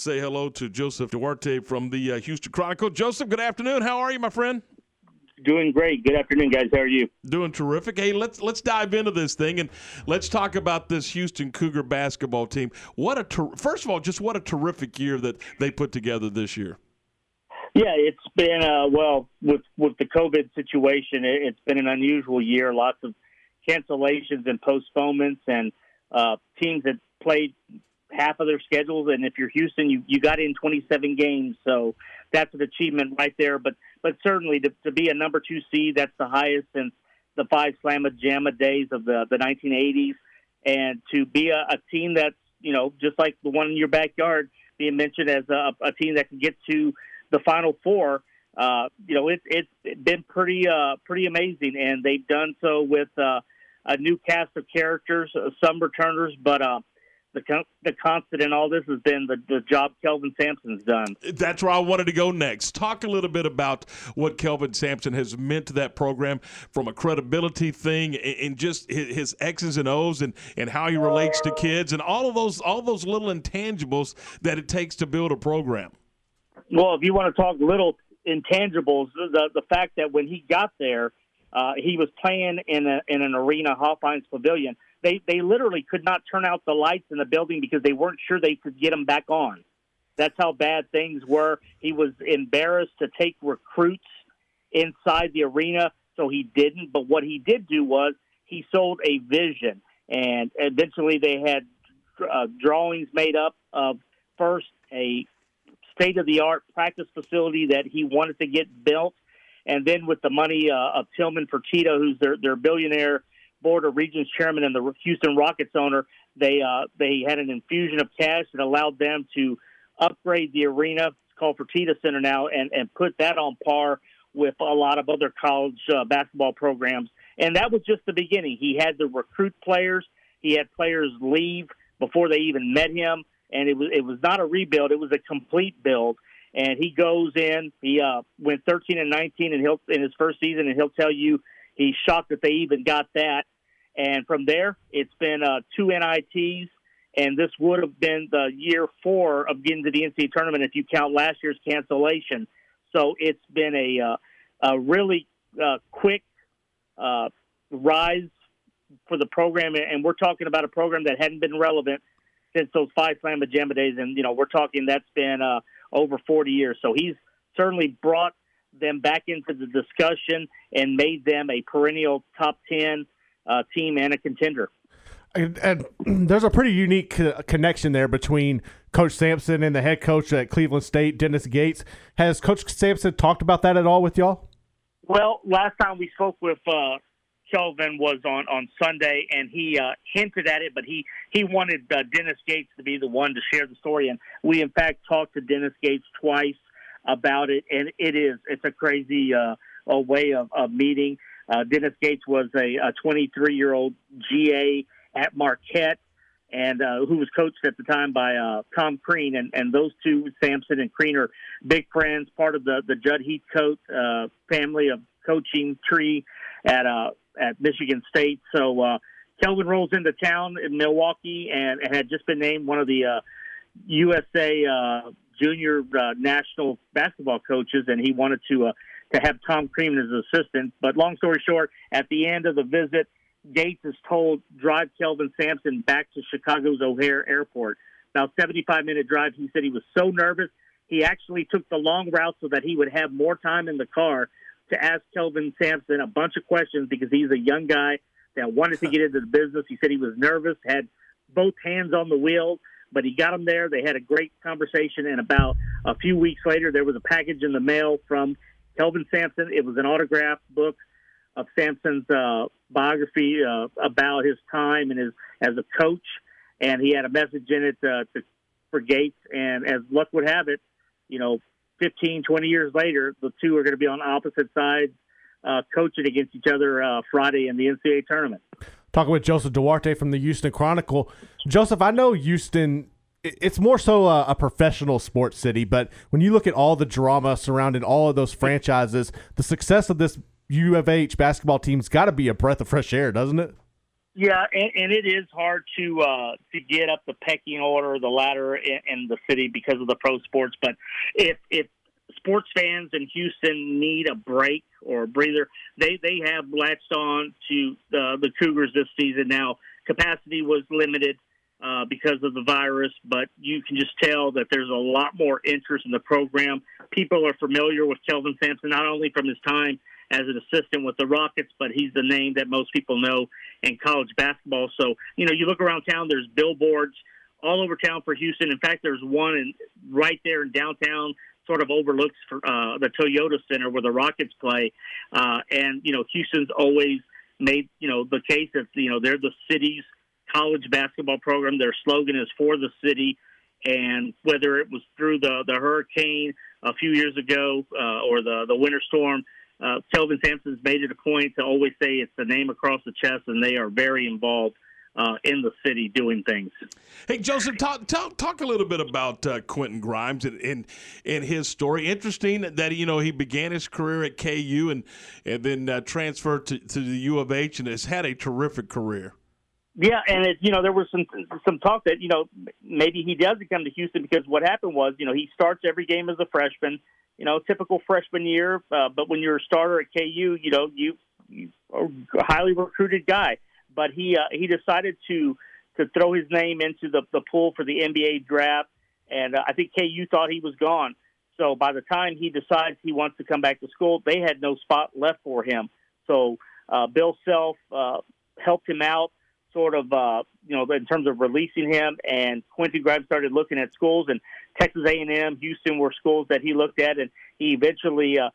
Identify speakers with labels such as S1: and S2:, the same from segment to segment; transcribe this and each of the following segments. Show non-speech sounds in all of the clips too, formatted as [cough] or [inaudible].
S1: say hello to Joseph Duarte from the uh, Houston Chronicle. Joseph, good afternoon. How are you, my friend?
S2: Doing great. Good afternoon, guys. How are you?
S1: Doing terrific. Hey, let's let's dive into this thing and let's talk about this Houston Cougar basketball team. What a ter- first of all, just what a terrific year that they put together this year.
S2: Yeah, it's been uh, well with with the COVID situation. It, it's been an unusual year. Lots of cancellations and postponements, and uh, teams that played half of their schedules. And if you're Houston, you you got in 27 games, so that's an achievement right there. But but certainly to, to be a number two seed, that's the highest since the Phi Slama Jama days of the the 1980s, and to be a, a team that's you know just like the one in your backyard being mentioned as a, a team that can get to the Final Four. Uh, you know, it's it's been pretty uh, pretty amazing, and they've done so with uh, a new cast of characters, uh, some returners, but uh, the the constant in all this has been the, the job Kelvin Sampson's done.
S1: That's where I wanted to go next. Talk a little bit about what Kelvin Sampson has meant to that program from a credibility thing and just his X's and O's and, and how he relates to kids and all of those all those little intangibles that it takes to build a program.
S2: Well, if you want to talk little intangibles, the the fact that when he got there, uh, he was playing in a in an arena, Hofheinz Pavilion they they literally could not turn out the lights in the building because they weren't sure they could get them back on. That's how bad things were. He was embarrassed to take recruits inside the arena, so he didn't. But what he did do was he sold a vision, and eventually they had uh, drawings made up of first a state of the art practice facility that he wanted to get built, and then with the money uh, of Tillman Fertitta, who's their their billionaire Board of Regents chairman and the Houston Rockets owner, they uh, they had an infusion of cash that allowed them to upgrade the arena. It's called Fertitta Center now, and and put that on par with a lot of other college uh, basketball programs. And that was just the beginning. He had to recruit players. He had players leave before they even met him, and it was it was not a rebuild. It was a complete build. And he goes in. He uh, went 13 and 19, and he'll in his first season, and he'll tell you He's shocked that they even got that. And from there, it's been uh, two NITs, and this would have been the year four of getting to the NCAA tournament if you count last year's cancellation. So it's been a, uh, a really uh, quick uh, rise for the program, and we're talking about a program that hadn't been relevant since those Phi Slama Jama days, and you know we're talking that's been uh, over 40 years. So he's certainly brought them back into the discussion and made them a perennial top 10 uh, team and a contender.
S3: And, and, there's a pretty unique connection there between Coach Sampson and the head coach at Cleveland State, Dennis Gates. Has Coach Sampson talked about that at all with y'all?
S2: Well, last time we spoke with uh, Kelvin was on, on Sunday, and he uh, hinted at it, but he, he wanted uh, Dennis Gates to be the one to share the story. And we, in fact, talked to Dennis Gates twice about it, and it is it's a crazy uh, a way of, of meeting. Uh, Dennis Gates was a 23 year old GA at Marquette, and uh, who was coached at the time by uh, Tom Crean, and, and those two, Sampson and Crean, are big friends, part of the the Judd Heathcote uh, family of coaching tree at uh, at Michigan State. So uh, Kelvin rolls into town in Milwaukee and, and had just been named one of the USA uh, junior national basketball coaches, and he wanted to to have Tom Crean as his assistant. But long story short, at the end of the visit, Gates is told drive Kelvin Sampson back to Chicago's O'Hare Airport. About 75 minute drive. He said he was so nervous he actually took the long route so that he would have more time in the car to ask Kelvin Sampson a bunch of questions because he's a young guy that wanted to get into the business. He said he was nervous, had both hands on the wheel, but he got him there. They had a great conversation, and about a few weeks later, there was a package in the mail from Kelvin Sampson. It was an autographed book of Sampson's uh, biography uh, about his time and his as a coach, and he had a message in it uh, to, for Gates. And as luck would have it, you know, 15, 20 years later, the two are going to be on opposite sides, uh, coaching against each other uh, Friday in the NCAA tournament
S3: talking with Joseph Duarte from the Houston Chronicle. Joseph, I know Houston. It's more so a, a, professional sports city, but when you look at all the drama surrounding all of those franchises, the success of this U of H basketball team's got to be a breath of fresh air, doesn't it?
S2: Yeah, and, and it is hard to uh, to get up the pecking order, the ladder in, in the city because of the pro sports. But if if sports fans in Houston need a break or a breather, they they have latched on to the the Cougars this season. Now capacity was limited uh, because of the virus, but you can just tell that there's a lot more interest in the program. People are familiar with Kelvin Sampson not only from his time as an assistant with the Rockets, but he's the name that most people know in college basketball. So, you know, you look around town, there's billboards all over town for Houston. In fact, there's one in, right there in downtown, sort of overlooks for, uh, the Toyota Center where the Rockets play. Uh, and, you know, Houston's always made, you know, the case that, you know, they're the city's college basketball program. Their slogan is for the city. And whether it was through the, the hurricane a few years ago uh, or the, the winter storm, uh, Kelvin Sampson's made it a point to always say it's the name across the chest, and they are very involved uh, in the city doing things.
S1: Hey, Joseph, talk talk, talk a little bit about uh, Quentin Grimes and, and, and his story. Interesting that you know he began his career at KU and and then uh, transferred to, to the U of H and has had a terrific career.
S2: Yeah, and it, you know there was some some talk that you know maybe he doesn't come to Houston because what happened was you know he starts every game as a freshman you know, typical freshman year. Uh, but when you're a starter at KU, you know, you, you are a highly recruited guy. But he uh, he decided to to throw his name into the the pool for the NBA draft, and uh, I think KU thought he was gone. So by the time he decides he wants to come back to school, they had no spot left for him. So uh, Bill Self uh, helped him out, sort of, uh, you know, in terms of releasing him. And Quentin Grimes started looking at schools, and Texas A&M, Houston were schools that he looked at, and he eventually uh,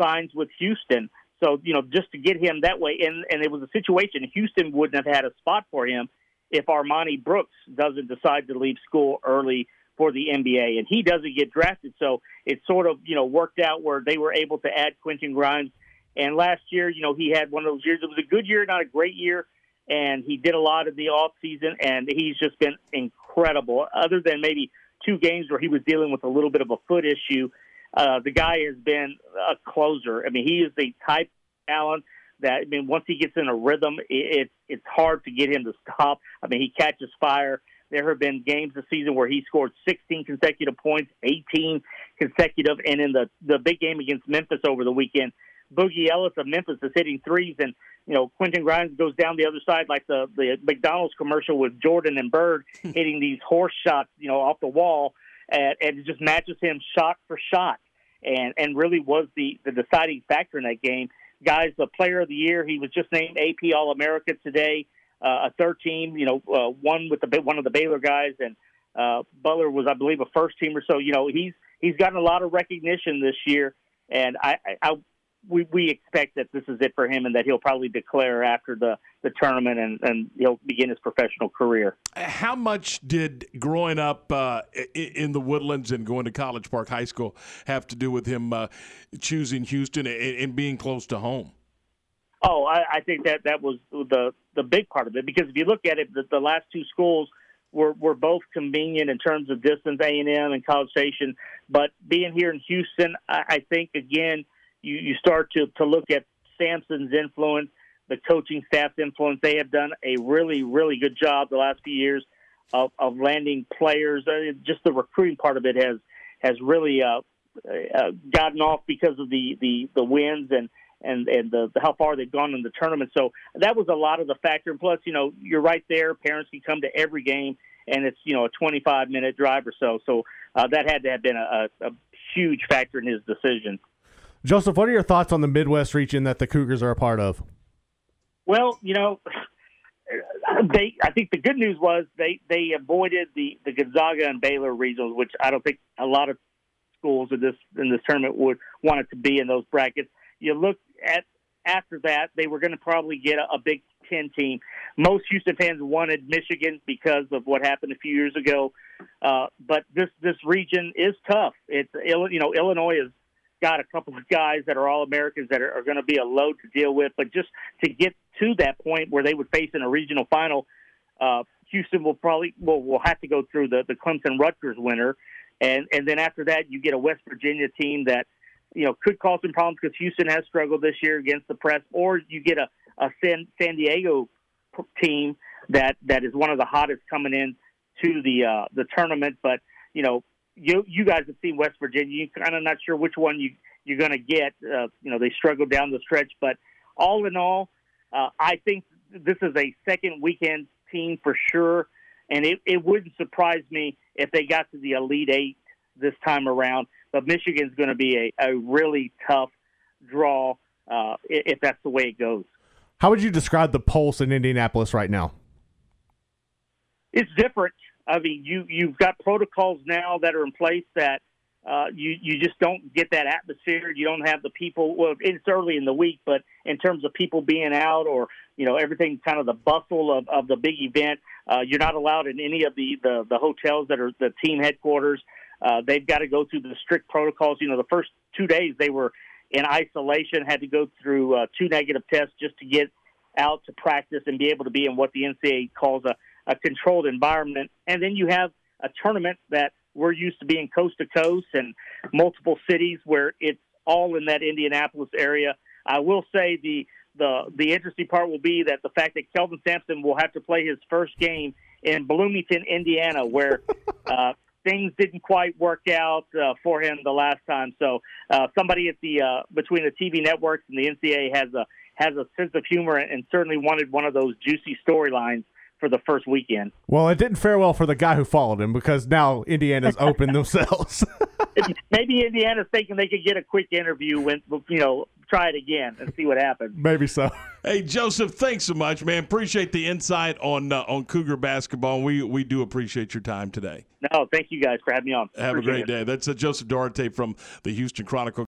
S2: signs with Houston. So you know, just to get him that way, and and it was a situation Houston wouldn't have had a spot for him if Armoni Brooks doesn't decide to leave school early for the NBA, and he doesn't get drafted. So it sort of you know worked out where they were able to add Quentin Grimes. And last year, you know, he had one of those years. It was a good year, not a great year, and he did a lot of the off season, and he's just been incredible. Other than maybe two games where he was dealing with a little bit of a foot issue. Uh, the guy has been a closer. I mean, he is the type of talent that I mean, once he gets in a rhythm, it, it's it's hard to get him to stop. I mean, he catches fire. There have been games this season where he scored 16 consecutive points, 18 consecutive, and in the the big game against Memphis over the weekend, Boogie Ellis of Memphis is hitting threes, and you know Quentin Grimes goes down the other side like the the McDonald's commercial with Jordan and Bird [laughs] hitting these horse shots, you know, off the wall, and, and it just matches him shot for shot, and and really was the the deciding factor in that game. Guys, the Player of the Year, he was just named AP All America today. Uh, a third team, you know, uh, one with the one of the Baylor guys, and uh, Butler was, I believe, a first teamer. So you know he's he's gotten a lot of recognition this year, and I, I we we expect that this is it for him and that he'll probably declare after the the tournament and and he'll begin his professional career.
S1: How much did growing up uh, in the Woodlands and going to College Park High School have to do with him uh, choosing Houston and, and, being close to home?
S2: Oh, I, I, think that that was the the big part of it because if you look at it, the, the last two schools were were both convenient in terms of distance, A and M and College Station, but being here in Houston, I, I think again you, you start to, to look at Sampson's influence, the coaching staff's influence. They have done a really, really good job the last few years of, of landing players. Uh, just the recruiting part of it has has really uh, uh, gotten off because of the, the, the wins and and and the, the, how far they've gone in the tournament. So that was a lot of the factor. And plus, you know, you're right there. Parents can come to every game, and it's you know a 25 minute drive or so. So uh, that had to have been a, a huge factor in his decision.
S3: Joseph, what are your thoughts on the Midwest region that the Cougars are a part of?
S2: Well, you know, they. I think the good news was they they avoided the the Gonzaga and Baylor regionals, which I don't think a lot of schools in this in this tournament would want it to be in those brackets. You look at after that, they were going to probably get a, a Big Ten team. Most Houston fans wanted Michigan because of what happened a few years ago, uh, but this this region is tough. It's you know Illinois is got a couple of guys that are all Americans that are, are going to be a load to deal with. But just to get to that point where they would face in a regional final, uh, Houston will probably will will have to go through the the Clemson Rutgers winner, and and then after that you get a West Virginia team that you know could cause some problems because Houston has struggled this year against the press, or you get a a San San Diego team that that is one of the hottest coming in to the uh, the tournament. But you know, you you guys have seen West Virginia. You're kind of not sure which one you you're going to get. Uh, you know, they struggled down the stretch, but all in all, uh, I think this is a second weekend team for sure, and it, it wouldn't surprise me if they got to the Elite Eight this time around. But Michigan's going to be a, a really tough draw uh, if that's the way it goes.
S3: How would you describe the pulse in Indianapolis right now?
S2: It's different. I mean, you you've got protocols now that are in place that uh, you you just don't get that atmosphere. You don't have the people. Well, it's early in the week, but in terms of people being out or you know everything, kind of the bustle of, of the big event, uh, you're not allowed in any of the, the the hotels that are the team headquarters. Uh, they've got to go through the strict protocols. You know, the first two days they were in isolation, had to go through uh, two negative tests just to get out to practice and be able to be in what the NCAA calls a, a controlled environment. And then you have a tournament that we're used to being coast to coast and multiple cities where it's all in that Indianapolis area. I will say the the the interesting part will be that the fact that Kelvin Sampson will have to play his first game in Bloomington, Indiana, where [laughs] uh, things didn't quite work out uh, for him the last time. So uh, somebody at the uh, between the TV networks and the NCAA has a has a sense of humor and certainly wanted one of those juicy storylines for the first weekend.
S3: Well, it didn't fare well for the guy who followed him because now Indiana's [laughs] open themselves. [laughs]
S2: Maybe Indiana's thinking they could get a quick interview when you know try it again and see what happens.
S3: Maybe so.
S1: Hey Joseph, thanks so much, man. Appreciate the insight on uh, on Cougar basketball. We we do appreciate your time today.
S2: No, thank you guys for having me on.
S1: Have
S2: appreciate
S1: a great
S2: it.
S1: day. That's uh, Joseph Duarte from the Houston Chronicle.